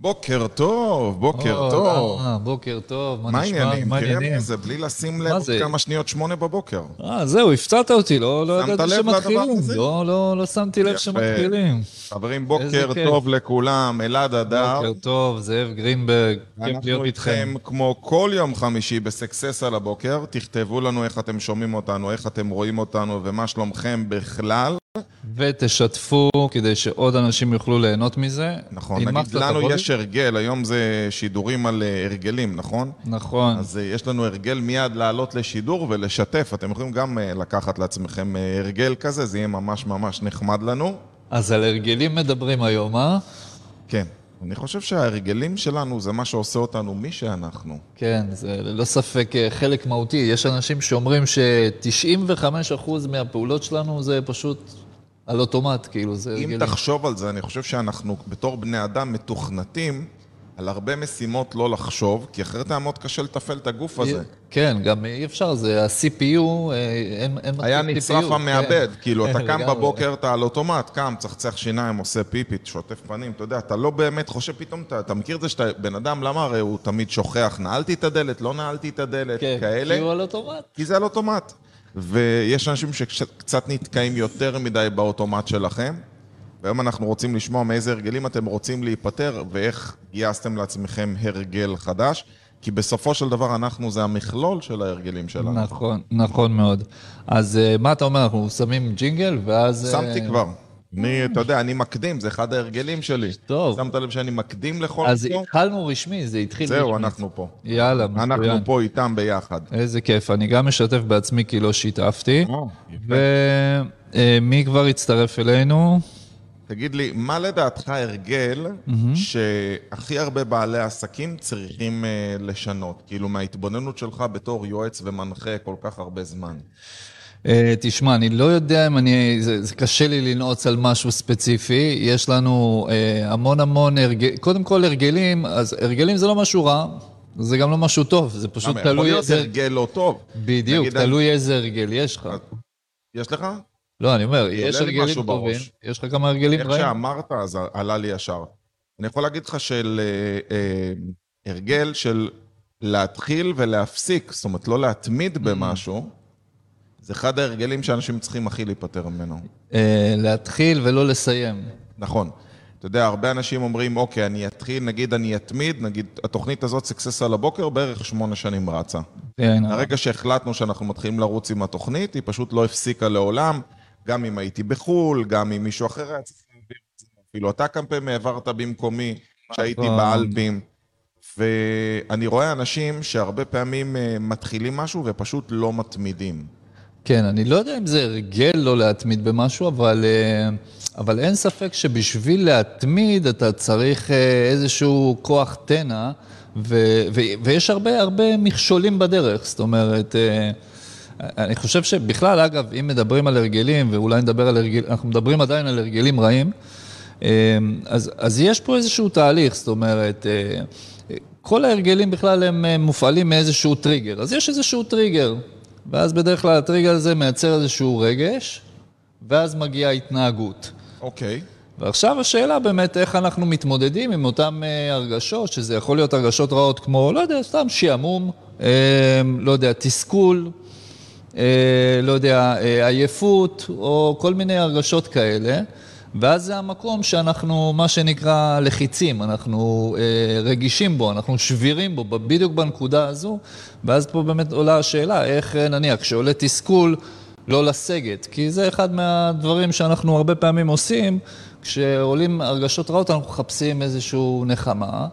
בוקר טוב, בוקר או, טוב. אה, בוקר טוב, מה מה נשמע? העניינים? מה תראה העניינים? מה זה, בלי לשים לב עוד? כמה שניות, שמונה בבוקר. אה, זהו, הפתעת אותי, לא לא ידעתי שמתחילים. לא, לא, לא שמתי לב. שמתחילים. חברים, בוקר. טוב לכולם, אלעד אדר. בוקר טוב, זאב גרינברג, כיף אנחנו להיות איתכם. איתכם כמו כל יום חמישי בסקסס על הבוקר. תכתבו לנו איך אתם שומעים אותנו, איך אתם רואים אותנו ומה שלומכם בכלל. ותשתפו כדי שעוד אנשים יוכלו ליהנות מזה. נכון, נגיד לנו? יש הרגל, היום זה שידורים על אה, הרגלים, נכון? נכון. אז אה, יש לנו הרגל מיד לעלות לשידור ולשתף. אתם יכולים גם אה, לקחת לעצמכם הרגל כזה, זה יהיה ממש ממש נחמד לנו. אז על הרגלים מדברים היום, אה? כן. אני חושב שההרגלים שלנו זה מה שעושה אותנו מי שאנחנו. כן, זה ללא ספק חלק מהותי. יש אנשים שאומרים ש-95% מהפעולות שלנו זה פשוט על אוטומט, כאילו, זה אם הרגלים. תחשוב על זה, אני חושב שאנחנו בתור בני אדם מתוכנתים על הרבה משימות לא לחשוב, כי אחרת היה מאוד קשה לתפעל את הגוף הזה. כן, גם אי אפשר, זה ה-CPU, אה, אין אין היה נצרף CPU, המעבד, כן. כאילו, אתה קם. בבוקר, אתה על אוטומט, קם, צחצח שיניים, עושה פיפי, שוטף פנים, אתה יודע, אתה לא באמת חושב פתאום, אתה, אתה מכיר את זה שאתה, בן אדם, למה הרי הוא תמיד שוכח, נעלתי את הדלת, לא נעלתי את הדלת, כן, כאלה, כי הוא על אוטומט. כי זה על אוטומט. ויש אנשים שקצת נתקעים יותר מדי באוטומט שלכם, והיום אנחנו רוצים לשמוע מאיזה הרגלים אתם רוצים להיפטר, ואיך גייסתם לעצמכם הרגל חדש, כי בסופו של דבר אנחנו זה המכלול של ההרגלים שלנו. נכון, נכון מאוד. אז אה, מה אתה אומר, אנחנו שמים ג'ינגל, ואז... אה, שמתי כבר. אני, אתה יודע, אני מקדים, זה אחד ההרגלים שלי. טוב. שמת לב שאני מקדים לכל אז מקום? התחלנו רשמי, זה התחיל זהו, רשמי. אנחנו פה. יאללה, מצוין. אנחנו פה איתם ביחד. איזה כיף, אני גם משתף בעצמי כי לא שיתפתי. ומי כבר הצטרף אלינו? תגיד לי, מה לדעתך הרגל שהכי הרבה בעלי עסקים צריכים אה, לשנות? כאילו, מההתבוננות שלך בתור יועץ ומנחה כל כך הרבה זמן. אה, תשמע, אני לא יודע אם אני... זה, זה קשה לי לנעוץ על משהו ספציפי. יש לנו אה, המון המון הרגלים, קודם כל הרגלים, אז הרגלים זה לא משהו רע, זה גם לא משהו טוב, זה פשוט למה? יכול תלוי להיות איזה... הרגל לא טוב. בדיוק, תלוי איזה הרגל יש לך. יש לך? לא, אני אומר, יש הרגלים טובים, בראש. יש לך כמה הרגלים איך רעים. שאמרת, אז עלה לי ישר. אני יכול להגיד לך של אה, אה, הרגל של להתחיל ולהפסיק, זאת אומרת, לא להתמיד במשהו, זה אחד ההרגלים שאנשים צריכים הכי להיפטר ממנו. אה, להתחיל ולא לסיים. נכון. אתה יודע, הרבה אנשים אומרים, אוקיי, אני אתחיל, נגיד אני אתמיד, נגיד, התוכנית הזאת, סקסס על הבוקר, בערך שמונה שנים רצה. כן, הרגע שהחלטנו שאנחנו מתחילים לרוץ עם התוכנית, היא פשוט לא הפסיקה לעולם, גם אם הייתי בחו"ל, גם אם מישהו אחר היה צריך להעביר את זה, אפילו אתה כמה פעמים העברת במקומי, כשהייתי נכון. באלפים. ואני רואה אנשים שהרבה פעמים אה, מתחילים משהו ופשוט לא מתמידים. כן, אני לא יודע אם זה הרגל לא להתמיד במשהו, אבל, אה, אבל אין ספק שבשביל להתמיד אתה צריך אה, איזשהו כוח תנע, ו, ו, ויש הרבה הרבה מכשולים בדרך. זאת אומרת, אה, אני חושב שבכלל, אגב, אם מדברים על הרגלים, ואולי נדבר על הרגלים, אנחנו מדברים עדיין על הרגלים רעים, אז, אז יש פה איזשהו תהליך, זאת אומרת, כל ההרגלים בכלל הם מופעלים מאיזשהו טריגר. אז יש איזשהו טריגר, ואז בדרך כלל הטריגר הזה מייצר איזשהו רגש, ואז מגיעה התנהגות. אוקיי. ועכשיו השאלה באמת איך אנחנו מתמודדים עם אותן אה, הרגשות, שזה יכול להיות הרגשות רעות כמו, לא יודע, סתם שעמום, אה, לא יודע, תסכול, אה, לא יודע, אה, עייפות, או כל מיני הרגשות כאלה. ואז זה המקום שאנחנו, מה שנקרא, לחיצים, אנחנו אה, רגישים בו, אנחנו שבירים בו, בדיוק בנקודה הזו, ואז פה באמת עולה השאלה, איך אה, נניח, כשעולה תסכול, לא לסגת, כי זה אחד מהדברים שאנחנו הרבה פעמים עושים, כשעולים הרגשות רעות אנחנו מחפשים איזושהי נחמה,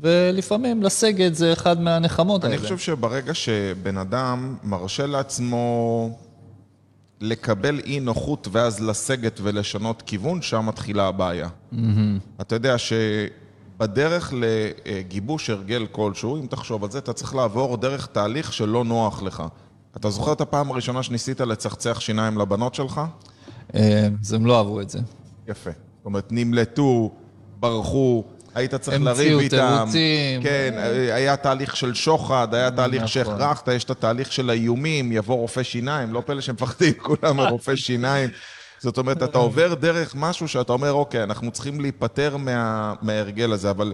ולפעמים לסגת זה אחד מהנחמות אני האלה. חושב שברגע שבן אדם מרשה לעצמו לקבל אי נוחות ואז לסגת ולשנות כיוון, שם מתחילה הבעיה. אתה יודע שבדרך לגיבוש הרגל כלשהו, אם תחשוב על זה, אתה צריך לעבור דרך תהליך שלא נוח לך. אתה זוכר את הפעם הראשונה שניסית לצחצח שיניים לבנות שלך? אה, אז הם לא אהבו את זה. יפה. זאת אומרת, נמלטו, ברחו, היית צריך המציאו לריב איתם. תירוצים. כן, היה תהליך של שוחד, היה תהליך נכון. שהכרחת, יש את התהליך של האיומים, יבוא רופא שיניים, לא פלא שמפחדים כולם מרופא שיניים. זאת אומרת, אתה עובר דרך משהו שאתה אומר, אוקיי, אנחנו צריכים להיפטר מה, מההרגל הזה, אבל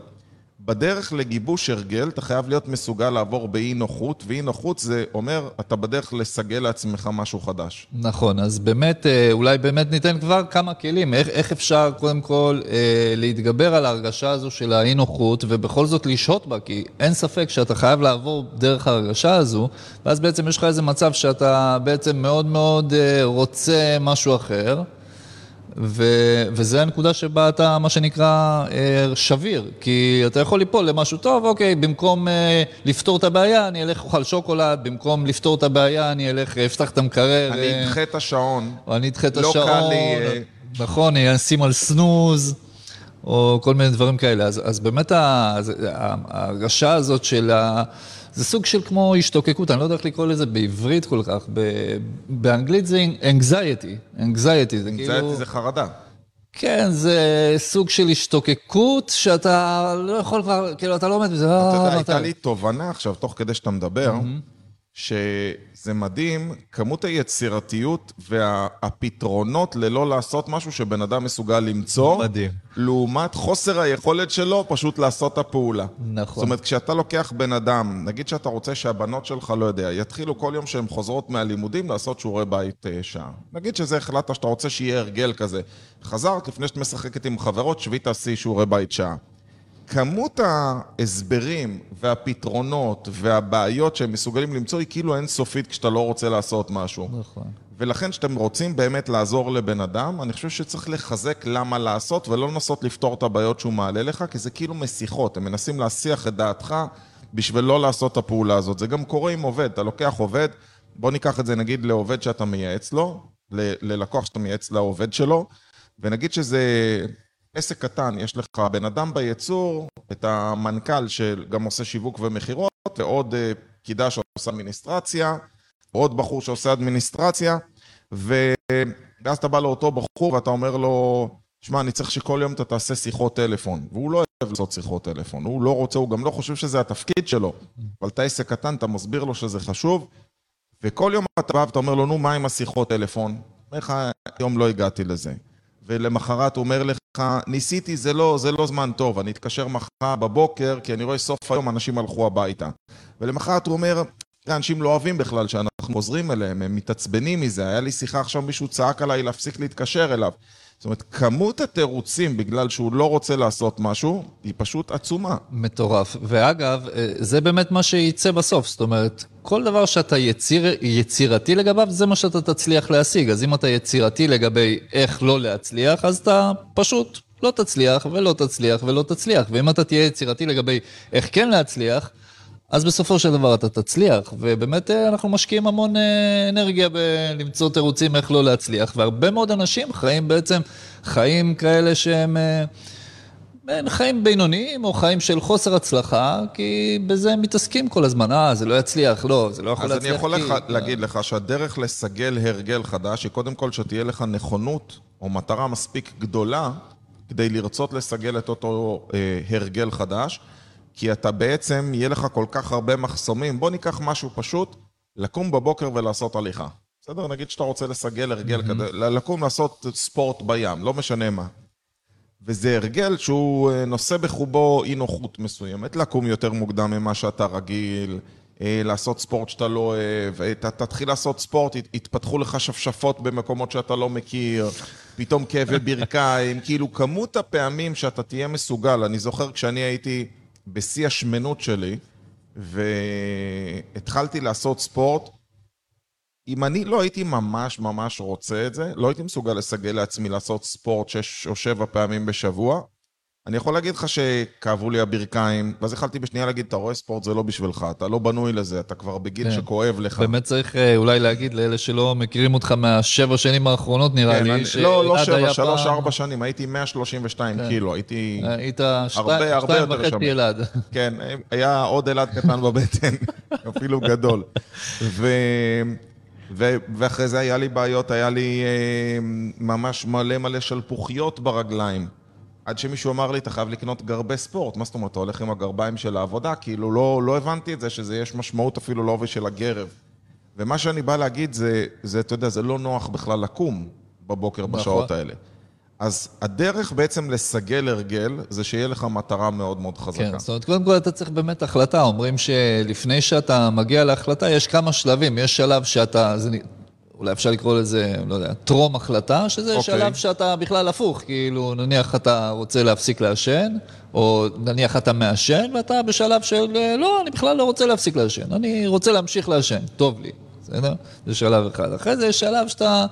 בדרך לגיבוש הרגל, אתה חייב להיות מסוגל לעבור באי נוחות, ואי נוחות זה אומר, אתה בדרך לסגל לעצמך משהו חדש. נכון, אז באמת, אה, אולי באמת ניתן כבר כמה כלים. איך, איך אפשר קודם כל אה, להתגבר על ההרגשה הזו של האי נוחות, ובכל זאת לשהות בה, כי אין ספק שאתה חייב לעבור דרך ההרגשה הזו, ואז בעצם יש לך איזה מצב שאתה בעצם מאוד מאוד אה, רוצה משהו אחר. ו- וזה הנקודה שבה אתה, מה שנקרא, אה, שביר. כי אתה יכול ליפול למשהו טוב, אוקיי, במקום אה, לפתור את הבעיה, אני אלך אוכל שוקולד, במקום לפתור את הבעיה, אני אלך, אה, אפתח את המקרר. אני אדחה את השעון. או אני אדחה את לא השעון. קל לי... נכון, אני אשים על סנוז, או כל מיני דברים כאלה. אז, אז באמת ההרגשה הזאת של ה... זה סוג של כמו השתוקקות, אני לא יודע איך לקרוא לזה בעברית כל כך, באנגלית זה anxiety, anxiety, זה כאילו... זה חרדה. כן, זה סוג של השתוקקות שאתה לא יכול כבר, כאילו, אתה לא עומד בזה. אתה יודע, הייתה לי תובנה עכשיו, תוך כדי שאתה מדבר, שזה מדהים, כמות היצירתיות והפתרונות ללא לעשות משהו שבן אדם מסוגל למצוא, מדהים. לעומת חוסר היכולת שלו פשוט לעשות את הפעולה. נכון. זאת אומרת, כשאתה לוקח בן אדם, נגיד שאתה רוצה שהבנות שלך, לא יודע, יתחילו כל יום שהן חוזרות מהלימודים לעשות שיעורי בית אה, שעה. נגיד שזה החלטת שאתה רוצה שיהיה הרגל כזה. חזרת, לפני שאת משחקת עם חברות, שבי תעשי שיעורי בית שעה. כמות ההסברים והפתרונות והבעיות שהם מסוגלים למצוא היא כאילו אינסופית כשאתה לא רוצה לעשות משהו. נכון. ולכן כשאתם רוצים באמת לעזור לבן אדם, אני חושב שצריך לחזק למה לעשות ולא לנסות לפתור את הבעיות שהוא מעלה לך, כי זה כאילו משיחות, הם מנסים להסיח את דעתך בשביל לא לעשות את הפעולה הזאת. זה גם קורה עם עובד, אתה לוקח עובד, בוא ניקח את זה נגיד לעובד שאתה מייעץ לו, ללקוח שאתה מייעץ לעובד שלו, ונגיד שזה עסק קטן, יש לך בן אדם בייצור, את המנכ"ל שגם עושה שיווק ומכירות, ועוד אה, פקידה שעושה אדמיניסטרציה, עוד בחור שעושה אדמיניסטרציה, ו... ואז אתה בא לאותו בחור ואתה אומר לו, שמע, אני צריך שכל יום אתה תעשה שיחות טלפון. והוא לא אוהב לעשות שיחות טלפון, הוא לא רוצה, הוא גם לא חושב שזה התפקיד שלו. אבל אתה עסק קטן, אתה מסביר לו שזה חשוב, וכל יום אתה בא ואתה אומר לו, נו, מה עם השיחות טלפון? אומר לך, היום לא הגעתי לזה. ולמחרת הוא אומר לך, ניסיתי, זה לא, זה לא זמן טוב, אני אתקשר מחר בבוקר, כי אני רואה סוף היום אנשים הלכו הביתה. ולמחרת הוא אומר, אנשים לא אוהבים בכלל שאנחנו חוזרים אליהם, הם מתעצבנים מזה, היה לי שיחה עכשיו, מישהו צעק עליי להפסיק להתקשר אליו. זאת אומרת, כמות התירוצים בגלל שהוא לא רוצה לעשות משהו, היא פשוט עצומה. מטורף. ואגב, אה, זה באמת מה שייצא בסוף. זאת אומרת, כל דבר שאתה יציר, יצירתי לגביו, זה מה שאתה תצליח להשיג. אז אם אתה יצירתי לגבי איך לא להצליח, אז אתה פשוט לא תצליח ולא תצליח ולא תצליח. ואם אתה תהיה יצירתי לגבי איך כן להצליח, אז בסופו של דבר אתה תצליח, ובאמת אה, אנחנו משקיעים המון אה, אנרגיה בלמצוא תירוצים איך לא להצליח, והרבה מאוד אנשים חיים בעצם חיים כאלה שהם אה, חיים בינוניים או חיים של חוסר הצלחה, כי בזה הם מתעסקים כל הזמן, אה, זה לא יצליח, לא, זה לא יכול אז להצליח. אני יכול כי... לך, להגיד לך שהדרך לסגל הרגל חדש היא קודם כל שתהיה לך נכונות או מטרה מספיק גדולה כדי לרצות לסגל את אותו אה, הרגל חדש. כי אתה בעצם, יהיה לך כל כך הרבה מחסומים. בוא ניקח משהו פשוט, לקום בבוקר ולעשות הליכה. בסדר? נגיד שאתה רוצה לסגל הרגל mm-hmm. כדי, לקום לעשות ספורט בים, לא משנה מה. וזה הרגל שהוא אה, נושא בחובו אי נוחות מסוימת, לקום יותר מוקדם ממה שאתה רגיל, אה, לעשות ספורט שאתה לא אוהב, אתה תתחיל לעשות ספורט, יתפתחו לך שפשפות במקומות שאתה לא מכיר, פתאום כאבי ברכיים, כאילו כמות הפעמים שאתה תהיה מסוגל, אני זוכר כשאני הייתי... בשיא השמנות שלי, והתחלתי לעשות ספורט. אם אני לא הייתי ממש ממש רוצה את זה, לא הייתי מסוגל לסגל לעצמי לעשות ספורט שש או שבע פעמים בשבוע. אני יכול להגיד לך שכאבו לי הברכיים, ואז יכלתי בשנייה להגיד, אתה רואה ספורט זה לא בשבילך, אתה לא בנוי לזה, אתה כבר בגיל כן. שכואב לך. באמת צריך אה, אולי להגיד לאלה שלא מכירים אותך מהשבע שנים האחרונות, נראה כן, לי, אני, לא, לא שבע, שלוש, פעם... ארבע שנים, הייתי 132 כן. קילו, הייתי היית הרבה, הרבה יותר שם. וחצי ילד. כן, היה עוד ילד קטן בבטן, אפילו גדול. ו... ו- ואחרי זה היה לי בעיות, היה לי אה, ממש מלא מלא שלפוחיות ברגליים. עד שמישהו אמר לי, אתה חייב לקנות גרבי ספורט. מה זאת אומרת, אתה הולך עם הגרביים של העבודה? כאילו, לא, לא הבנתי את זה, שזה יש משמעות אפילו לעובי של הגרב. ומה שאני בא להגיד זה, זה, אתה יודע, זה לא נוח בכלל לקום. בבוקר נכון. בשעות האלה. אז הדרך בעצם לסגל הרגל, זה שיהיה לך מטרה מאוד מאוד חזקה. כן, זאת אומרת, קודם כל אתה צריך באמת החלטה. אומרים שלפני שאתה מגיע להחלטה, יש כמה שלבים. יש שלב שאתה, זה, אולי אפשר לקרוא לזה, לא יודע, טרום החלטה, שזה אוקיי. שלב שאתה בכלל הפוך. כאילו, נניח אתה רוצה להפסיק לעשן, או נניח אתה מעשן, ואתה בשלב של, אה, לא, אני בכלל לא רוצה להפסיק לעשן. אני רוצה להמשיך לעשן, טוב לי, בסדר? זה שלב אחד. אחרי זה יש שלב שאתה...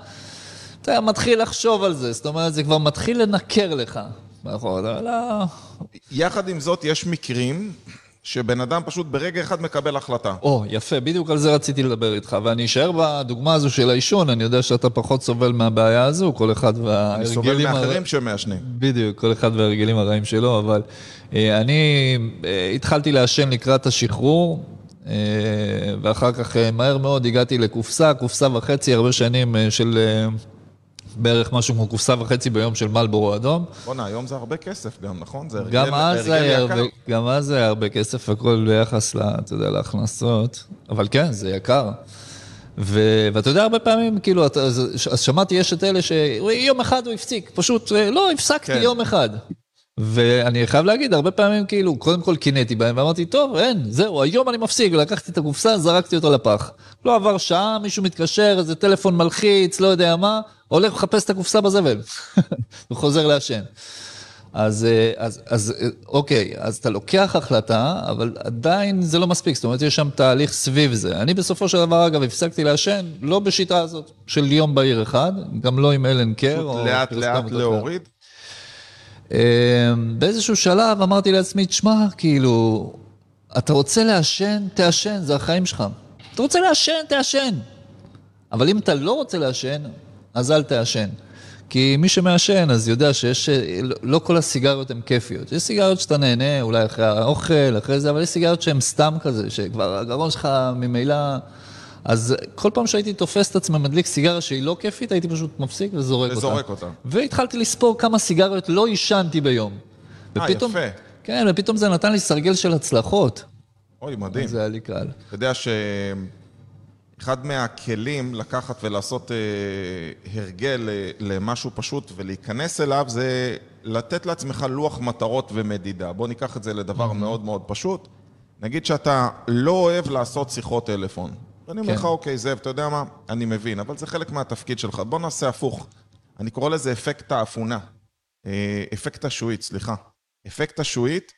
אתה מתחיל לחשוב על זה, זאת אומרת, זה כבר מתחיל לנקר לך. נכון, אבל לא... יחד עם זאת, יש מקרים שבן אדם פשוט ברגע אחד מקבל החלטה. או, יפה, בדיוק על זה רציתי לדבר איתך, ואני אשאר בדוגמה הזו של העישון, אני יודע שאתה פחות סובל מהבעיה הזו, כל אחד אני וההרגלים... סובל הר- מאחרים שמעשנים. בדיוק, כל אחד וההרגלים הרעים שלו, אבל אה, אני אה, התחלתי לעשן לקראת השחרור, אה, ואחר כך אה, מהר מאוד הגעתי לקופסה, קופסה וחצי, הרבה שנים אה, של אה, בערך משהו כמו קופסה וחצי ביום של מלבורו אדום. בואנה, היום זה הרבה כסף גם, נכון? זה הרגל גם אז, היה יקר. הרבה, גם אז היה הרבה כסף, הכל ביחס, לה, אתה יודע, להכנסות, אבל כן, זה יקר. ו, ואתה יודע, הרבה פעמים, כאילו, אתה, אז, אז שמעתי, יש את אלה שיום אחד הוא הפסיק, פשוט, אה, לא, הפסקתי כן. יום אחד. ואני חייב להגיד, הרבה פעמים, כאילו, קודם כל קינאתי בהם, ואמרתי, טוב, אין, זהו, היום אני מפסיק, ולקחתי את הקופסה, זרקתי אותה לפח. לא עבר שעה, מישהו מתקשר, איזה טלפון מלחיץ, לא יודע מה, הולך לחפש את הקופסה בזבל, וחוזר לעשן. אז, אה, אז, אז אה, אוקיי, אז אתה לוקח החלטה, אבל עדיין זה לא מספיק, זאת אומרת, יש שם תהליך סביב זה. אני בסופו של דבר, אגב, הפסקתי לעשן, לא בשיטה הזאת של יום בהיר אחד, גם לא עם אלן קר. פשוט או לאט לאט. להוריד. אה, באיזשהו שלב אמרתי לעצמי, תשמע, כאילו, אתה רוצה לעשן, תעשן, זה החיים שלך. אתה רוצה לעשן, תעשן. אבל אם אתה לא רוצה לעשן, אז אל תעשן. כי מי שמעשן, אז יודע שיש, אה, לא- לא כל הסיגריות הן כיפיות. יש סיגריות שאתה נהנה, אולי אחרי האוכל, אחרי זה, אבל יש סיגריות שהן סתם כזה, שכבר הגרון שלך ממילא... אז כל פעם שהייתי תופס את עצמי מדליק סיגריה שהיא לא כיפית, הייתי פשוט מפסיק וזורק אותה. וזורק אותה. והתחלתי לספור כמה סיגריות לא עישנתי ביום. אה, יפה. כן, ופתאום זה נתן לי סרגל של הצלחות. אוי, מדהים. זה היה לי קל. אתה יודע שאחד מהכלים לקחת ולעשות אה, הרגל אה, למשהו פשוט ולהיכנס אליו זה לתת לעצמך לוח מטרות ומדידה. בוא ניקח את זה לדבר מאוד מאוד פשוט. נגיד שאתה לא אוהב לעשות שיחות טלפון. ואני אומר כן. לך, אוקיי, זאב, אתה יודע מה? אני מבין, אבל זה חלק מהתפקיד שלך. בוא נעשה הפוך. אני קורא לזה אפקט האפונה. אה, אפקט השועית, סליחה. אפקט השועית,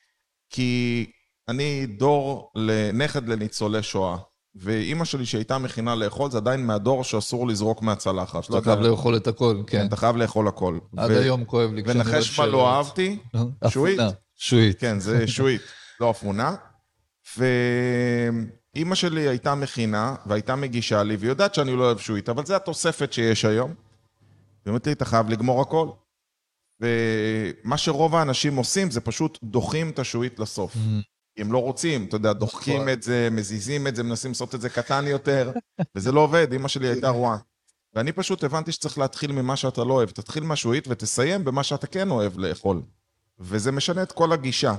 כי אני דור לנכד לניצולי שואה, ואימא שלי שהייתה מכינה לאכול, זה עדיין מהדור שאסור לזרוק מהצלחת. אתה חייב לאכול את הכל, כן. אתה חייב לאכול הכל. עד היום כואב לי. כשאני רואה ונחש מה שאלות. לא אהבתי? שועית. אפונה. שועית. כן, זה שועית, לא אפונה. ואימא שלי הייתה מכינה, והייתה מגישה לי, והיא יודעת שאני לא אוהב שועית, אבל זה התוספת שיש היום. היא אומרת לי, אתה חייב לגמור הכל. ומה שרוב האנשים עושים, זה פשוט דוחים את השועית לסוף. כי הם לא רוצים, אתה יודע, דוחקים נכון. את זה, מזיזים את זה, מנסים לעשות את זה קטן יותר, וזה לא עובד, אימא שלי הייתה רואה. ואני פשוט הבנתי שצריך להתחיל ממה שאתה לא אוהב. תתחיל מהשועית ותסיים במה שאתה כן אוהב לאכול. וזה משנה את כל הגישה.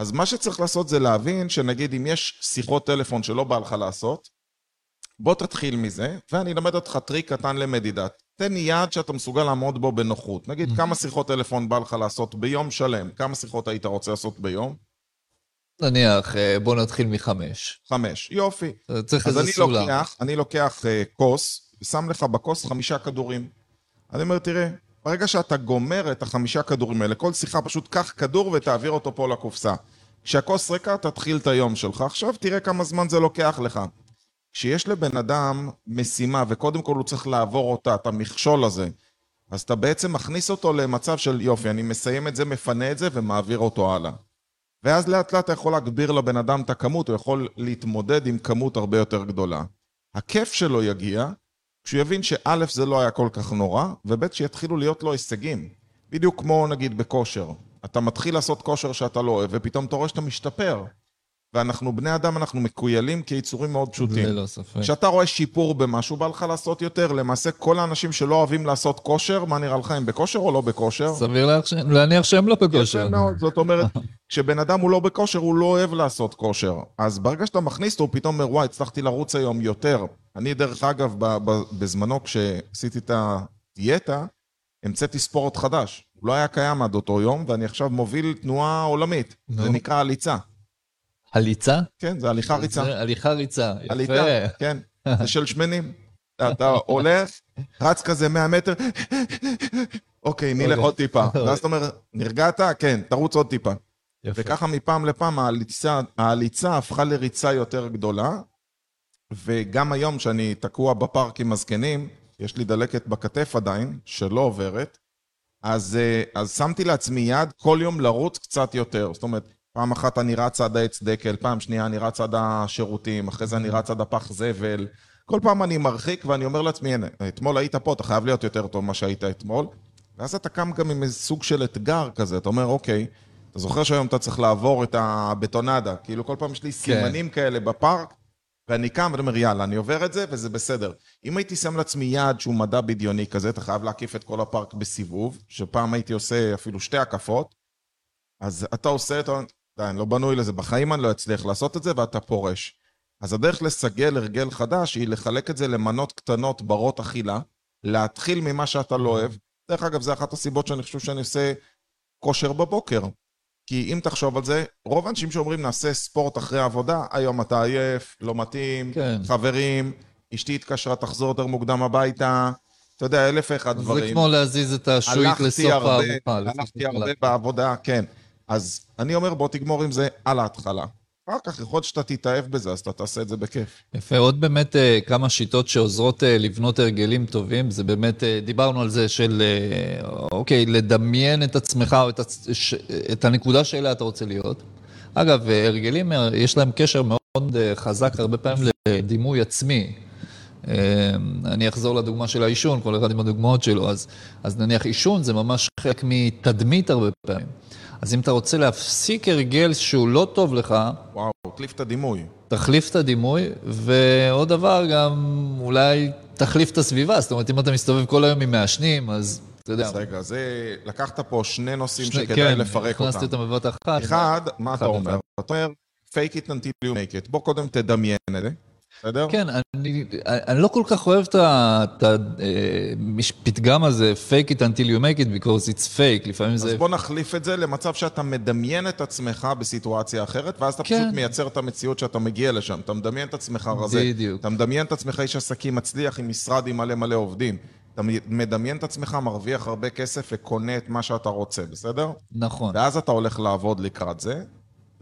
אז מה שצריך לעשות זה להבין שנגיד אם יש שיחות טלפון שלא בא לך לעשות, בוא תתחיל מזה, ואני אלמד אותך טריק קטן למדידה. תן יעד שאתה מסוגל לעמוד בו בנוחות. נגיד כמה שיחות טלפון בא לך לעשות ביום שלם, כמה שיחות היית רוצה לעשות ביום? נניח, אה, בוא נתחיל מחמש. חמש. יופי. אתה צריך אז איזה אני סולם. לוקח, אני לוקח אה, כוס, ושם לך בכוס חמישה כדורים. אני אומר, תראה, ברגע שאתה גומר את החמישה כדורים האלה, כל שיחה פשוט קח כדור ותעביר אותו פה לקופסה. כשהכוס ריקה, תתחיל את היום שלך. עכשיו תראה כמה זמן זה לוקח לך. כשיש לבן אדם משימה, וקודם כל הוא צריך לעבור אותה, את המכשול הזה, אז אתה בעצם מכניס אותו למצב של יופי, אני מסיים את זה, מפנה את זה ומעביר אותו הלאה. ואז לאט לאט אתה יכול להגביר לבן אדם את הכמות, הוא יכול להתמודד עם כמות הרבה יותר גדולה. הכיף שלו יגיע כשהוא יבין שא' זה לא היה כל כך נורא, וב' שיתחילו להיות לו הישגים. בדיוק כמו נגיד בכושר. אתה מתחיל לעשות כושר שאתה לא אוהב, ופתאום אתה רואה שאתה משתפר. ואנחנו בני אדם, אנחנו מקוילים כיצורים מאוד פשוטים. ללא ספק. כשאתה רואה שיפור במשהו, בא לך לעשות יותר. למעשה, כל האנשים שלא אוהבים לעשות כושר, מה נראה לך, הם בכושר או לא בכושר? סביר להניח- שהם לא בכושר. יפה מאוד. זאת אומרת, כשבן אדם הוא לא בכושר, הוא לא אוהב לעשות כושר. אז ברגע שאתה מכניס אותו, הוא פתאום אומר, וואי, הצלחתי לרוץ היום יותר. אני, דרך אגב, בזמנו, כשעשיתי את דיאטה, המצאתי ספורט חדש. הוא לא היה קיים עד אותו יום, ואני עכשיו מוביל תנועה עולמית. זה נקרא הליצה. הליצה? כן, זה הליכה ריצה. זה הליכה ריצה, יפה. הליכה, כן. זה של שמנים. אתה הולך, רץ כזה 100 מטר, אוקיי, נלך אוקיי. עוד טיפה. ואז אתה אומר, נרגעת? כן, תרוץ עוד טיפה. יפה. וככה מפעם לפעם ההליצה, ההליצה הפכה לריצה יותר גדולה, וגם היום שאני תקוע בפארק עם הזקנים, יש לי דלקת בכתף עדיין, שלא עוברת, אז, אה, אז שמתי לעצמי יד כל יום לרוץ קצת יותר. זאת אומרת, פעם אחת אני רץ עד העץ דקל, פעם שנייה אני רץ עד השירותים, אחרי זה אני רץ עד הפח זבל. כל פעם אני מרחיק ואני אומר לעצמי, הנה, אתמול היית פה, אתה חייב להיות יותר טוב ממה שהיית אתמול. ואז אתה קם גם עם איזה סוג של אתגר כזה, אתה אומר, אוקיי, אתה זוכר שהיום אתה צריך לעבור את הבטונדה, כאילו כל פעם יש לי סימנים כאלה בפארק, ואני קם ואני אומר, יאללה, אני עובר את זה וזה בסדר. אם הייתי שם לעצמי יעד שהוא מדע בדיוני כזה, אתה חייב להקיף את כל הפארק בסיבוב, שפעם הייתי עושה אפילו שתי הקפות, אז אתה עושה את ה... די, אני לא בנוי לזה, בחיים אני לא אצליח לעשות את זה ואתה פורש. אז הדרך לסגל הרגל חדש היא לחלק את זה למנות קטנות ברות אכילה, להתחיל ממה שאתה לא אוהב. דרך אגב, זה אחת הסיבות שאני חושב שאני עושה כושר בבוקר. כי אם תחשוב על זה, רוב האנשים שאומרים נעשה ספורט אחרי העבודה, היום אתה עייף, לא מתאים, כן. חברים, אשתי התקשרה, תחזור יותר מוקדם הביתה, אתה יודע, אלף ואחד דברים. זה כמו להזיז את השועית לסוף הארוחה. הלכתי הרבה בעבודה, כן. אז אני אומר, בוא תגמור עם זה על ההתחלה. אחר כך, יכול להיות שאתה תתאהב בזה, אז אתה תעשה את זה בכיף. יפה, עוד באמת אה, כמה שיטות שעוזרות אה, לבנות הרגלים טובים, זה באמת, אה, דיברנו על זה של, אוקיי, לדמיין את עצמך או את. את הנקודה שאליה אתה רוצה להיות. אגב, הרגלים, יש להם קשר מאוד חזק הרבה פעמים לדימוי עצמי. אני אחזור לדוגמה של העישון, כל אחד עם הדוגמאות שלו, אז, אז נניח עישון זה ממש חלק מתדמית הרבה פעמים. אז אם אתה רוצה להפסיק הרגל שהוא לא טוב לך, וואו, תחליף את הדימוי. תחליף את הדימוי, ועוד דבר גם, אולי תחליף את הסביבה. זאת אומרת, אם אתה מסתובב כל היום עם מעשנים, אז אתה יודע. אז רגע, זה... לקחת פה שני נושאים שני- שכדאי כן, לפרק הכנסתי אותם. אותם בבת אחת. אחד, מה אתה אומר? אתה אומר, fake it until you make it. בוא קודם תדמיין את זה, בסדר? כן, אני, אני לא כל כך אוהב את הפתגם הזה, fake it until you make it because it's fake, לפעמים אז זה... בוא נחליף את זה למצב שאתה מדמיין את עצמך בסיטואציה אחרת, ואז אתה כן. פשוט מייצר את המציאות שאתה מגיע לשם. אתה מדמיין את עצמך רזה. בדיוק. אתה מדמיין את עצמך איש עסקים מצליח עם משרד עם מלא מלא עובדים. אתה מדמיין את עצמך מרוויח הרבה כסף וקונה את מה שאתה רוצה, בסדר? נכון. ואז אתה הולך לעבוד לקראת זה.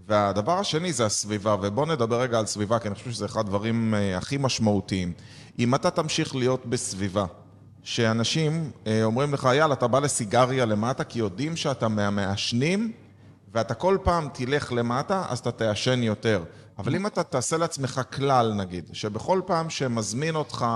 והדבר השני זה הסביבה, ובוא נדבר רגע על סביבה, כי אני חושב שזה אחד הדברים אה, הכי משמעותיים. אם אתה תמשיך להיות בסביבה, שאנשים אה, אומרים לך, יאללה, אתה בא לסיגריה למטה, כי יודעים שאתה מהמעשנים, ואתה כל פעם תלך למטה, אז אתה תעשן יותר. אבל אם אתה תעשה לעצמך כלל, נגיד, שבכל פעם שמזמין אותך,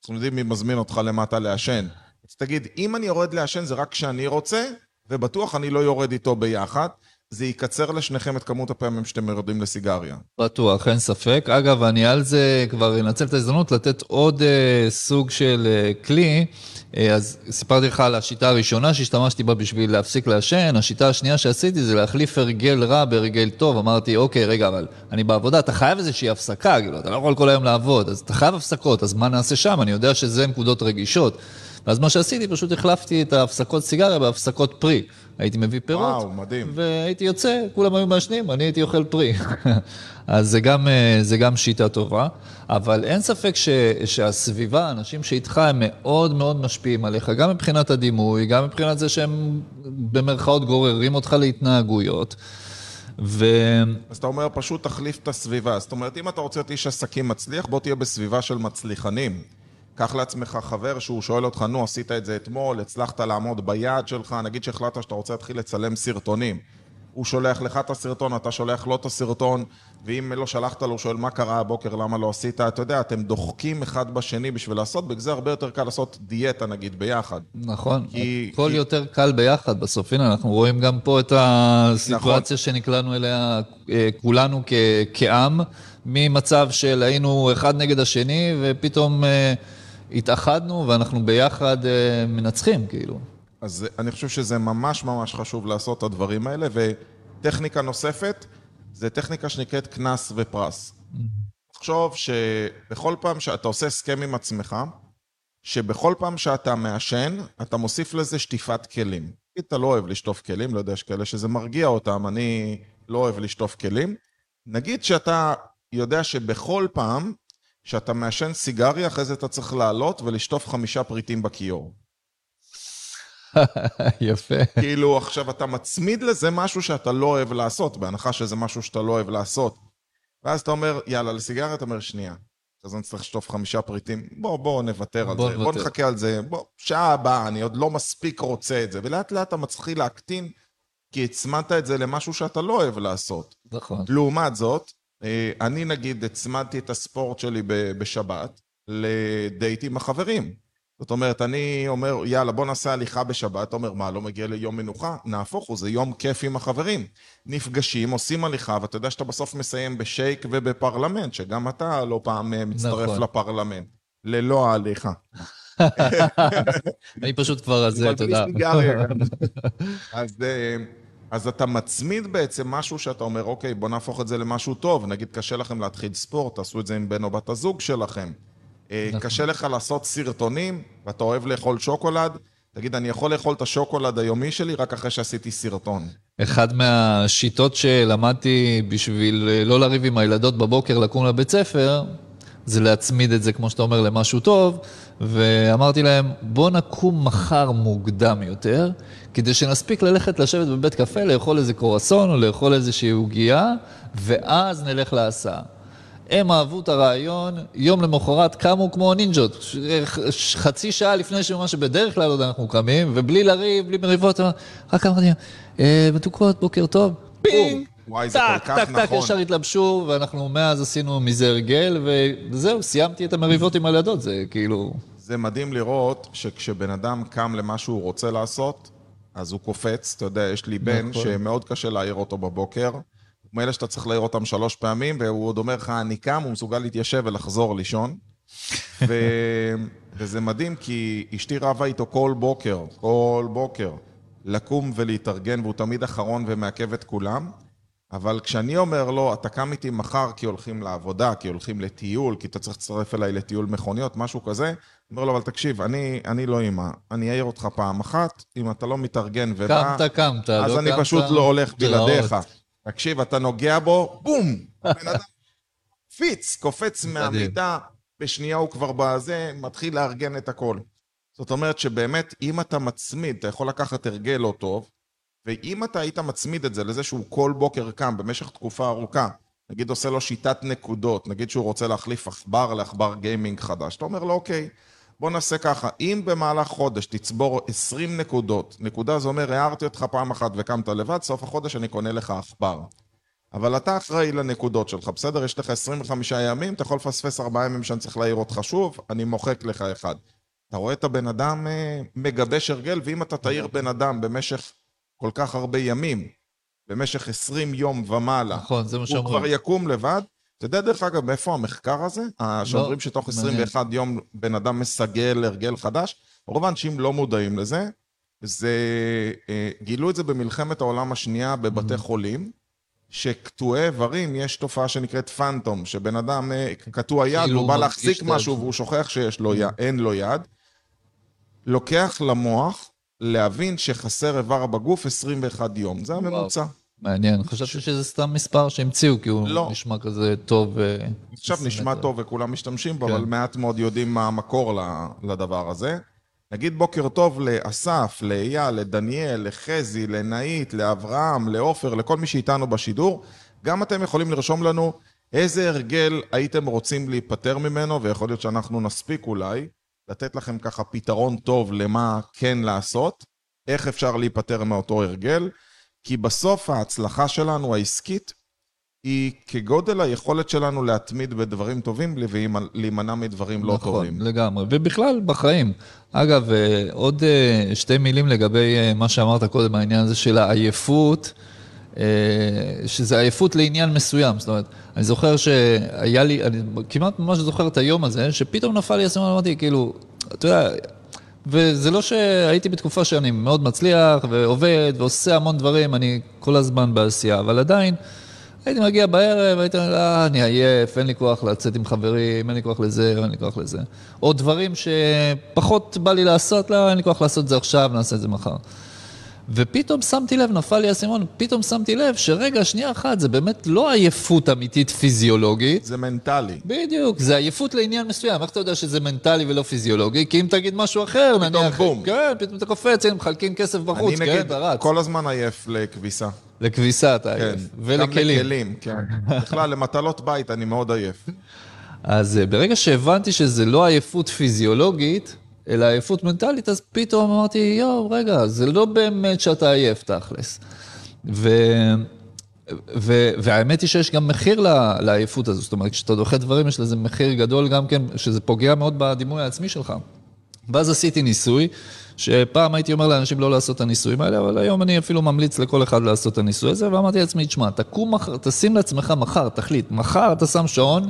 אנחנו יודעים מי מזמין אותך למטה לעשן, אז תגיד, אם אני יורד לעשן זה רק כשאני רוצה, ובטוח אני לא יורד איתו ביחד, זה יקצר לשניכם את כמות הפעמים שאתם יורדים לסיגריה. בטוח, אין ספק. אגב, אני על זה כבר אנצל את ההזדמנות לתת עוד אה, סוג של אה, כלי. אה, אז סיפרתי לך על השיטה הראשונה שהשתמשתי בה בשביל להפסיק לעשן. השיטה השנייה שעשיתי זה להחליף הרגל רע בהרגל טוב. אמרתי, אוקיי, רגע, אבל אני בעבודה, אתה חייב איזושהי הפסקה, כאילו, אתה לא יכול כל היום לעבוד, אז אתה חייב הפסקות, אז מה נעשה שם? אני יודע שזה נקודות רגישות. ואז מה שעשיתי, פשוט החלפתי את ההפסקות סיגריה בהפסקות פרי. הייתי מביא פירות. וואו, מדהים. והייתי יוצא, כולם היו מעשנים, אני הייתי אוכל פרי. אז זה גם, אה, זה גם שיטה טובה, אבל אין ספק ש, שהסביבה, האנשים שאיתך, הם מאוד מאוד משפיעים עליך, גם מבחינת הדימוי, גם מבחינת זה שהם במרכאות גוררים אותך להתנהגויות. ו... אז אתה אומר, פשוט תחליף את הסביבה. זאת אומרת, אם אתה רוצה להיות איש עסקים מצליח, בוא תהיה בסביבה של מצליחנים. קח לעצמך חבר שהוא שואל אותך, נו, עשית את זה אתמול, הצלחת לעמוד ביעד שלך, נגיד שהחלטת שאתה רוצה להתחיל לצלם סרטונים. הוא שולח לך את הסרטון, אתה שולח לו את הסרטון, ואם לא שלחת לו, הוא שואל מה קרה הבוקר, למה לא עשית, אתה יודע, אתם דוחקים אחד בשני בשביל לעשות, בגלל זה הרבה יותר קל לעשות דיאטה נגיד ביחד. נכון, כי- הכל כי- יותר קל ביחד בסוף. הנה, אנחנו רואים גם פה את הסיטואציה שנקלענו אליה אה, כולנו כ- כעם, ממצב של היינו אחד נגד השני, ופתאום אה, התאחדנו ואנחנו ביחד אה, מנצחים, כאילו. אז אני חושב שזה ממש ממש חשוב לעשות את הדברים האלה, וטכניקה נוספת, זה טכניקה שנקראת קנס ופרס. תחשוב שבכל פעם שאתה עושה הסכם עם עצמך, שבכל פעם שאתה מעשן, אתה מוסיף לזה שטיפת כלים. אתה לא אוהב לשטוף כלים, לא יודע, יש כאלה שזה מרגיע אותם, אני לא אוהב לשטוף כלים. נגיד שאתה יודע שבכל פעם שאתה מעשן סיגריה, אחרי זה אתה צריך לעלות ולשטוף חמישה פריטים בכיור. יפה. כאילו, עכשיו אתה מצמיד לזה משהו שאתה לא אוהב לעשות, בהנחה שזה משהו שאתה לא אוהב לעשות. ואז אתה אומר, יאללה, לסיגריה אתה אומר, שנייה. אז אני צריך לשטוף חמישה פריטים, בוא, בוא נוותר על בוא זה, נוותר. בוא נחכה על זה, בוא, שעה הבאה, אני עוד לא מספיק רוצה את זה, ולאט לאט אתה מתחיל להקטין, כי הצמדת את זה למשהו שאתה לא אוהב לעשות. נכון. לעומת זאת, אני נגיד הצמדתי את הספורט שלי בשבת לדייט עם החברים. זאת אומרת, אני אומר, יאללה, בוא נעשה הליכה בשבת. אתה אומר, מה, לא מגיע ליום מנוחה? נהפוך הוא, זה יום כיף עם החברים. נפגשים, עושים הליכה, ואתה יודע שאתה בסוף מסיים בשייק ובפרלמנט, שגם אתה לא פעם אה, מצטרף נכון. לפרלמנט. ללא ההליכה. אני פשוט כבר על זה, תודה. אז, אה, אז אתה מצמיד בעצם משהו שאתה אומר, אוקיי, בוא נהפוך את זה למשהו טוב. נגיד, קשה לכם להתחיל ספורט, תעשו את זה עם בן או בת הזוג שלכם. אה, נכון. קשה לך לעשות סרטונים, ואתה אוהב לאכול שוקולד, תגיד, אני יכול לאכול את השוקולד היומי שלי רק אחרי שעשיתי סרטון. אחד מהשיטות שלמדתי בשביל אה, לא לריב עם הילדות בבוקר לקום לבית ספר, זה להצמיד את זה, כמו שאתה אומר, למשהו טוב, ואמרתי להם, בוא נקום מחר מוקדם יותר, כדי שנספיק ללכת לשבת בבית קפה, לאכול איזה קרואסון או לאכול איזושהי עוגייה, ואז נלך להסעה. הם אהבו את הרעיון, יום למחרת קמו כמו נינג'ות, ש- חצי שעה לפני שמה שבדרך כלל עוד אנחנו קמים, ובלי לריב, בלי מריבות, רק אמרתי "אה, מתוקות, בוקר טוב, פינג, וואי, זה טק, כל כך טק, טק, נכון. ישר התלבשו, ואנחנו מאז עשינו מזה הרגל, וזהו, סיימתי את המריבות עם הילדות, זה כאילו... זה מדהים לראות שכשבן אדם קם למה שהוא רוצה לעשות, אז הוא קופץ. אתה יודע, יש לי בן נכון. שמאוד קשה להעיר אותו בבוקר. מאלה שאתה צריך להעיר אותם שלוש פעמים, והוא עוד אומר לך, אני קם, הוא מסוגל להתיישב ולחזור לישון. ו... וזה מדהים, כי אשתי רבה איתו כל בוקר, כל בוקר, לקום ולהתארגן, והוא תמיד אחרון ומעכב את כולם. אבל כשאני אומר לו, אתה קם איתי מחר כי הולכים לעבודה, כי הולכים לטיול, כי אתה צריך להצטרף אליי לטיול מכוניות, משהו כזה, אני אומר לו, אבל תקשיב, אני, אני לא אימא, אני אעיר אותך פעם אחת, אם אתה לא מתארגן ובא, קמת, קמת, לא אז אני קמת, פשוט לא הולך בלעדיך. תקשיב, אתה נוגע בו, בום! הבן אדם קפיץ, קופץ. מהמיטה, בשנייה הוא כבר בזה, מתחיל לארגן את הכל. זאת אומרת שבאמת, אם אתה מצמיד, אתה יכול לקחת הרגל לא טוב, ואם אתה היית מצמיד את זה לזה שהוא כל בוקר קם במשך תקופה ארוכה, נגיד עושה לו שיטת נקודות, נגיד שהוא רוצה להחליף עכבר לעכבר גיימינג חדש, אתה אומר לו, אוקיי, בוא נעשה ככה, אם במהלך חודש תצבור 20 נקודות, נקודה זה אומר, הערתי אותך פעם אחת וקמת לבד, סוף החודש אני קונה לך עכבר. אבל אתה אחראי לנקודות שלך, בסדר? יש לך 25 ימים, אתה יכול לפספס 4 ימים שאני צריך להעיר אותך שוב, אני מוחק לך אחד. אתה רואה את הבן אדם אה, מגבש הרגל, ואם אתה תעיר בן אדם במשך כל כך הרבה ימים, במשך 20 יום ומעלה, נכון, זה מה הוא שאומרים. כבר יקום לבד. אתה יודע, דרך אגב, מאיפה המחקר הזה? שאומרים שתוך לא, מעניין. 21 יום בן אדם מסגל הרגל חדש? רוב האנשים לא מודעים לזה. זה, אה, גילו את זה במלחמת העולם השנייה בבתי Mm-hmm. חולים, שקטועי איברים יש תופעה שנקראת פנטום, שבן אדם אה, קטוע יד, כאילו הוא בא הוא להחזיק. משהו. והוא שוכח שיש לו יד, אין לו יד. לוקח למוח להבין שחסר איבר בגוף 21 יום, זה הממוצע. מעניין, חשבתי שזה סתם מספר שהמציאו, כי הוא לא. נשמע כזה טוב. אה, עכשיו 20 נשמע. טוב וכולם משתמשים בו, כן. אבל מעט מאוד יודעים מה המקור לדבר הזה. נגיד בוקר טוב לאסף, לאייל, לדניאל, לחזי, לנאית, לאברהם, לעופר, לכל מי שאיתנו בשידור. גם אתם יכולים לרשום לנו איזה הרגל הייתם רוצים להיפטר ממנו, ויכול להיות שאנחנו נספיק אולי לתת לכם ככה פתרון טוב למה כן לעשות, איך אפשר להיפטר מאותו הרגל, כי בסוף ההצלחה שלנו העסקית היא כגודל היכולת שלנו להתמיד בדברים טובים ולהימנע מדברים לא נכון, טובים. לגמרי. ובכלל, בחיים. אגב, אה, עוד אה, שתי מילים לגבי אה, מה שאמרת קודם, העניין הזה של העייפות, שזה עייפות לעניין מסוים. זאת אומרת, אני זוכר שהיה לי, אני כמעט ממש זוכר את היום הזה, שפתאום נפל לי הסימן, אמרתי, כאילו, אתה יודע, וזה לא שהייתי בתקופה שאני מאוד מצליח ועובד ועושה המון דברים, אני כל הזמן בעשייה, אבל עדיין, הייתי מגיע בערב, הייתי אומר, אה, אני עייף, אין לי כוח לצאת עם חברים, אין לי כוח לזה, אין לי כוח לזה. או דברים שפחות בא לי לעשות, לא, אין לי כוח לעשות את זה עכשיו, נעשה את זה מחר. ופתאום שמתי לב, נפל לי האסימון, פתאום שמתי לב שרגע, שנייה אחת, זה באמת לא עייפות אמיתית פיזיולוגית. זה מנטלי. בדיוק, זה עייפות לעניין מסוים. איך אתה יודע שזה מנטלי ולא פיזיולוגי? כי אם תגיד משהו אחר, פתאום נניח... בום. כן, פתאום אתה קופץ, הם מחלקים כסף בחוץ, אני כן, נגיד אתה רץ. כל הזמן עייף לכביסה. לכביסה אתה כן. עייף. גם ולכלים. לכלים, כן. בכלל, למטלות בית אני מאוד עייף. אז אה, ברגע שהבנתי שזה לא עייפות פיזיולוגית, אלא עייפות מנטלית, אז פתאום אמרתי, יואו, רגע, זה לא באמת שאתה עייף, תכלס. ו... ו... והאמת היא שיש גם מחיר ל- לעייפות הזו, זאת אומרת, כשאתה דוחה דברים, יש לזה מחיר גדול גם כן, שזה פוגע מאוד בדימוי העצמי שלך. ואז עשיתי ניסוי, שפעם הייתי אומר לאנשים לא לעשות את הניסויים האלה, אבל היום אני אפילו ממליץ לכל אחד לעשות את הניסוי הזה, ואמרתי לעצמי, תשמע, תקום מחר, תשים לעצמך מחר, תחליט, מחר אתה שם שעון,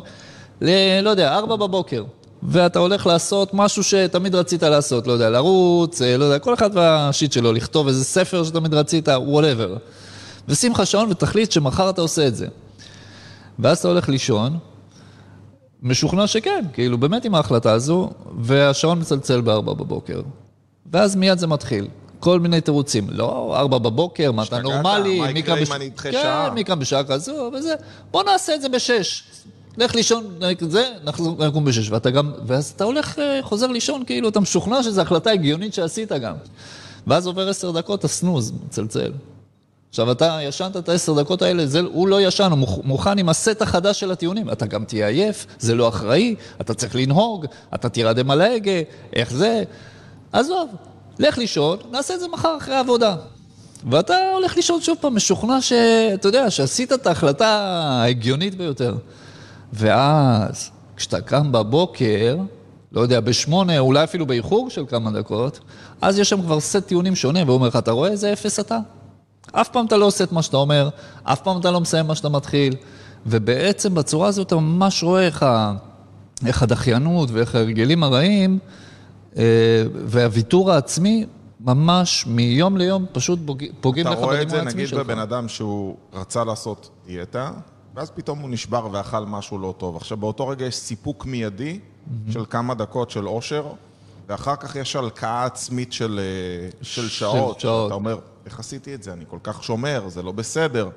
ל... לא יודע, ארבע בבוקר, ואתה הולך לעשות משהו שתמיד רצית לעשות, לא יודע, לרוץ, אה, לא יודע, כל אחד והשיט שלו, לכתוב איזה ספר שתמיד רצית, whatever. ושים לך שעון ותחליט שמחר אתה עושה את זה. ואז אתה הולך לישון, משוכנע שכן, כאילו באמת עם ההחלטה הזו, והשעון מצלצל בארבע בבוקר. ואז מיד זה מתחיל. כל מיני תירוצים. לא, ארבע בבוקר, מה אתה? נורמלי? מי יקרה כן, בשעה כזו וזה. בוא נעשה את זה בשש. לך לישון, זה, נחזור, נקום בשש. ואתה גם, ואז אתה הולך, אה, חוזר לישון, כאילו, אתה משוכנע שזו החלטה הגיונית שעשית גם. ואז עובר עשר דקות, הסנוז מצלצל. עכשיו, אתה ישנת את העשר דקות האלה, זה, הוא לא ישן, הוא מוכ- מוכן עם הסט החדש של הטיעונים. אתה גם תהיה עייף, זה לא אחראי, אתה צריך לנהוג, אתה תירדם על ההגה, איך זה? עזוב, לך לישון, נעשה את זה מחר אחרי העבודה. ואתה הולך לישון שוב פעם, משוכנע שאתה יודע, שעשית את ההחלטה ההגיונית ביותר. ואז, כשאתה קם בבוקר, לא יודע, בשמונה, אולי אפילו באיחור של כמה דקות, אז יש שם כבר סט טיעונים שונה, והוא אומר לך, אתה רואה איזה אפס אתה? אף פעם אתה לא עושה את מה שאתה אומר, אף פעם אתה לא מסיים מה שאתה מתחיל, ובעצם בצורה הזו אתה ממש רואה איך, ה... איך הדחיינות ואיך ההרגלים הרעים אה, והוויתור העצמי ממש מיום ליום פשוט פוג... פוגעים אתה לך רואה את בדימוי זה העצמי נגיד שלך. בבן אדם שהוא רצה לעשות דיאטה, ואז פתאום הוא נשבר ואכל משהו לא טוב. עכשיו, באותו רגע יש סיפוק מיידי של כמה דקות של אושר, ואחר כך יש הלקאה עצמית של, אה, של שעות. שעות. אתה אומר, איך עשיתי את זה? אני כל כך שומר, זה לא בסדר.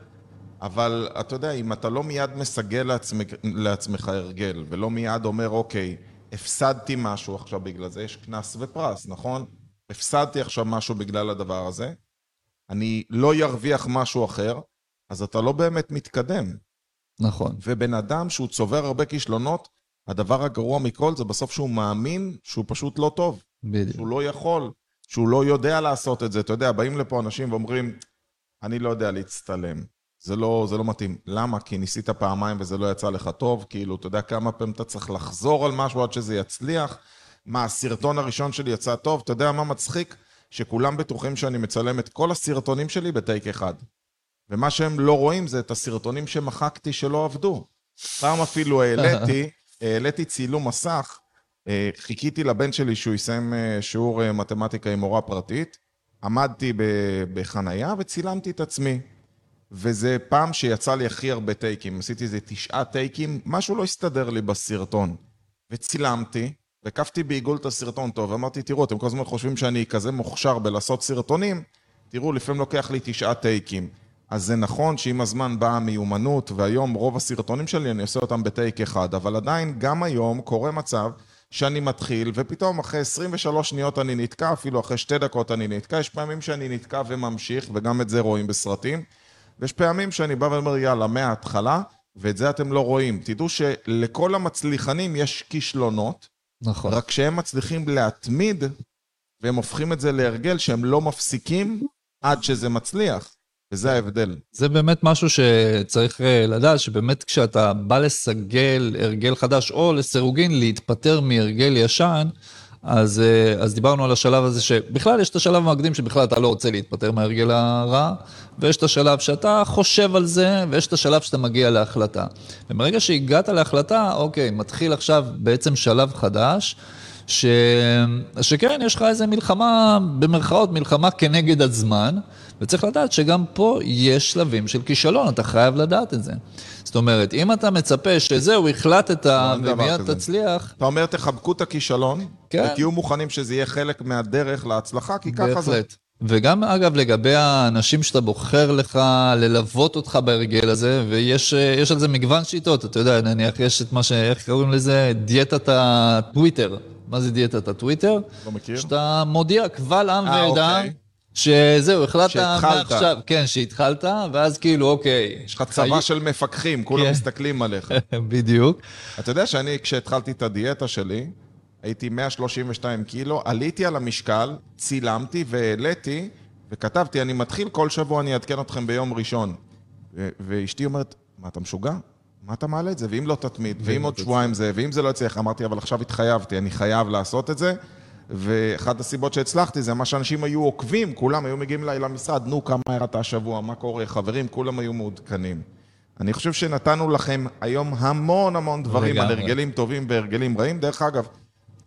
אבל אתה יודע, אם אתה לא מיד מסגל לעצמך, לעצמך הרגל, ולא מיד אומר, אוקיי, הפסדתי משהו עכשיו בגלל זה, יש קנס ופרס, נכון? הפסדתי עכשיו משהו בגלל הדבר הזה, אני לא ירוויח משהו אחר, אז אתה לא באמת מתקדם. נכון, ובן אדם שהוא צובר הרבה כישלונות, הדבר הגרוע מכל זה בסוף שהוא מאמין שהוא פשוט לא טוב, בדיוק. שהוא לא יכול, שהוא לא יודע לעשות את זה. אתה יודע, באים לפה אנשים ואומרים, אני לא יודע להצטלם. זה לא, זה לא מתאים. למה? כי ניסית פעמיים וזה לא יצא לך טוב? כאילו, אתה יודע כמה פעמים אתה צריך לחזור על משהו עד שזה יצליח? מה, הסרטון הראשון שלי יצא טוב? אתה יודע מה מצחיק? שכולם בטוחים שאני מצלם את כל הסרטונים שלי בטייק אחד. ומה שהם לא רואים זה את הסרטונים שמחקתי שלא עבדו. פעם אפילו העליתי, העליתי צילום מסך, אה, חיכיתי לבן שלי שהוא יסיים אה, שיעור אה, מתמטיקה עם מורה פרטית, עמדתי בחנייה וצילמתי את עצמי. וזה פעם שיצא לי הכי הרבה טייקים, עשיתי איזה תשעה טייקים, משהו לא הסתדר לי בסרטון. וצילמתי, והקפתי בעיגול את הסרטון טוב, ואמרתי, תראו, אתם כל הזמן חושבים שאני כזה מוכשר בלעשות סרטונים, תראו, לפעמים לוקח לי תשעה טייקים. אז זה נכון שעם הזמן באה המיומנות, והיום רוב הסרטונים שלי אני עושה אותם בטייק אחד, אבל עדיין, גם היום קורה מצב שאני מתחיל, ופתאום אחרי 23 שניות אני נתקע, אפילו אחרי שתי דקות אני נתקע, יש פעמים שאני נתקע וממשיך, וגם את זה רואים בסרטים. ויש פעמים שאני בא ואומר, יאללה, מההתחלה, ואת זה אתם לא רואים. תדעו שלכל המצליחנים יש כישלונות, נכון. רק שהם מצליחים להתמיד, והם הופכים את זה להרגל שהם לא מפסיקים עד שזה מצליח. וזה ההבדל. זה באמת משהו שצריך אה, לדעת, שבאמת כשאתה בא לסגל הרגל חדש, או לסירוגין להתפטר מהרגל ישן, אז, אה, אז דיברנו על השלב הזה שבכלל יש את השלב המקדים שבכלל אתה לא רוצה להתפטר מההרגל הרע, ויש את השלב שאתה חושב על זה, ויש את השלב שאתה מגיע להחלטה. ומרגע שהגעת להחלטה, אוקיי, מתחיל עכשיו בעצם שלב חדש, ש... שכן, יש לך איזה מלחמה, במרכאות, מלחמה כנגד הזמן, וצריך לדעת שגם פה יש שלבים של כישלון, אתה חייב לדעת את זה. זאת אומרת, אם אתה מצפה שזהו, החלטת לא, ומיד. תצליח, אתה אומר, תחבקו את הכישלון, כן. ותהיו מוכנים שזה יהיה חלק מהדרך להצלחה, כי ככה זה. בהחלט. וגם, אגב, לגבי האנשים שאתה בוחר לך ללוות אותך בהרגל הזה, ויש אה, על זה מגוון שיטות, אתה יודע, נניח יש את מה ש... איך קוראים לזה? דיאטת הטוויטר. מה זה דיאטת הטוויטר? לא מכיר. שאתה מודיע קבל עם אה, ועדה, אוקיי. שזהו, החלטת. מעכשיו, כן, שהתחלת, ואז כאילו, אוקיי. יש לך צבא של מפקחים, כולם כן. מסתכלים עליך. בדיוק. אתה יודע שאני, כשהתחלתי את הדיאטה שלי, הייתי 132 קילו, עליתי על המשקל, צילמתי והעליתי, וכתבתי, אני מתחיל כל שבוע, אני אעדכן אתכם ביום ראשון. ואשתי אומרת, מה, אתה משוגע? מה אתה מעלה את זה? ואם לא תתמיד, ואם עוד שבועיים זה, ואם זה לא יצליח, אמרתי, אבל עכשיו התחייבתי, אני חייב לעשות את זה. ואחת הסיבות שהצלחתי זה מה שאנשים היו עוקבים, כולם היו מגיעים אליי למשרד, נו, כמה ירדת השבוע, מה קורה, חברים, כולם היו מעודכנים. אני חושב שנתנו לכם היום המון המון דברים על. הרגלים טובים והרגלים רעים. דרך אגב,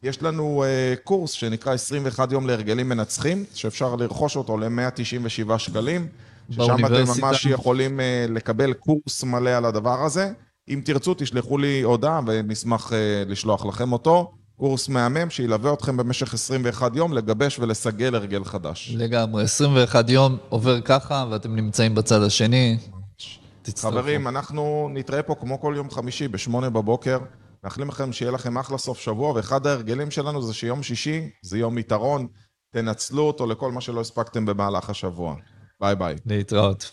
יש לנו uh, קורס שנקרא 21 יום להרגלים מנצחים, שאפשר לרכוש אותו ל-197 שקלים, ששם אתם. ממש יכולים uh, לקבל קורס מלא על הדבר הזה. אם תרצו, תשלחו לי הודעה ונשמח uh, לשלוח לכם אותו. קורס מהמם שילווה אתכם במשך 21 יום לגבש ולסגל הרגל חדש. לגמרי, 21 יום עובר ככה, ואתם נמצאים בצד השני. תצטרפו. חברים, אנחנו נתראה פה כמו כל יום חמישי בשמונה בבוקר. מאחלים לכם שיהיה לכם אחלה סוף שבוע, ואחד ההרגלים שלנו זה שיום שישי זה יום יתרון. תנצלו אותו לכל מה שלא הספקתם במהלך השבוע. ביי ביי. להתראות.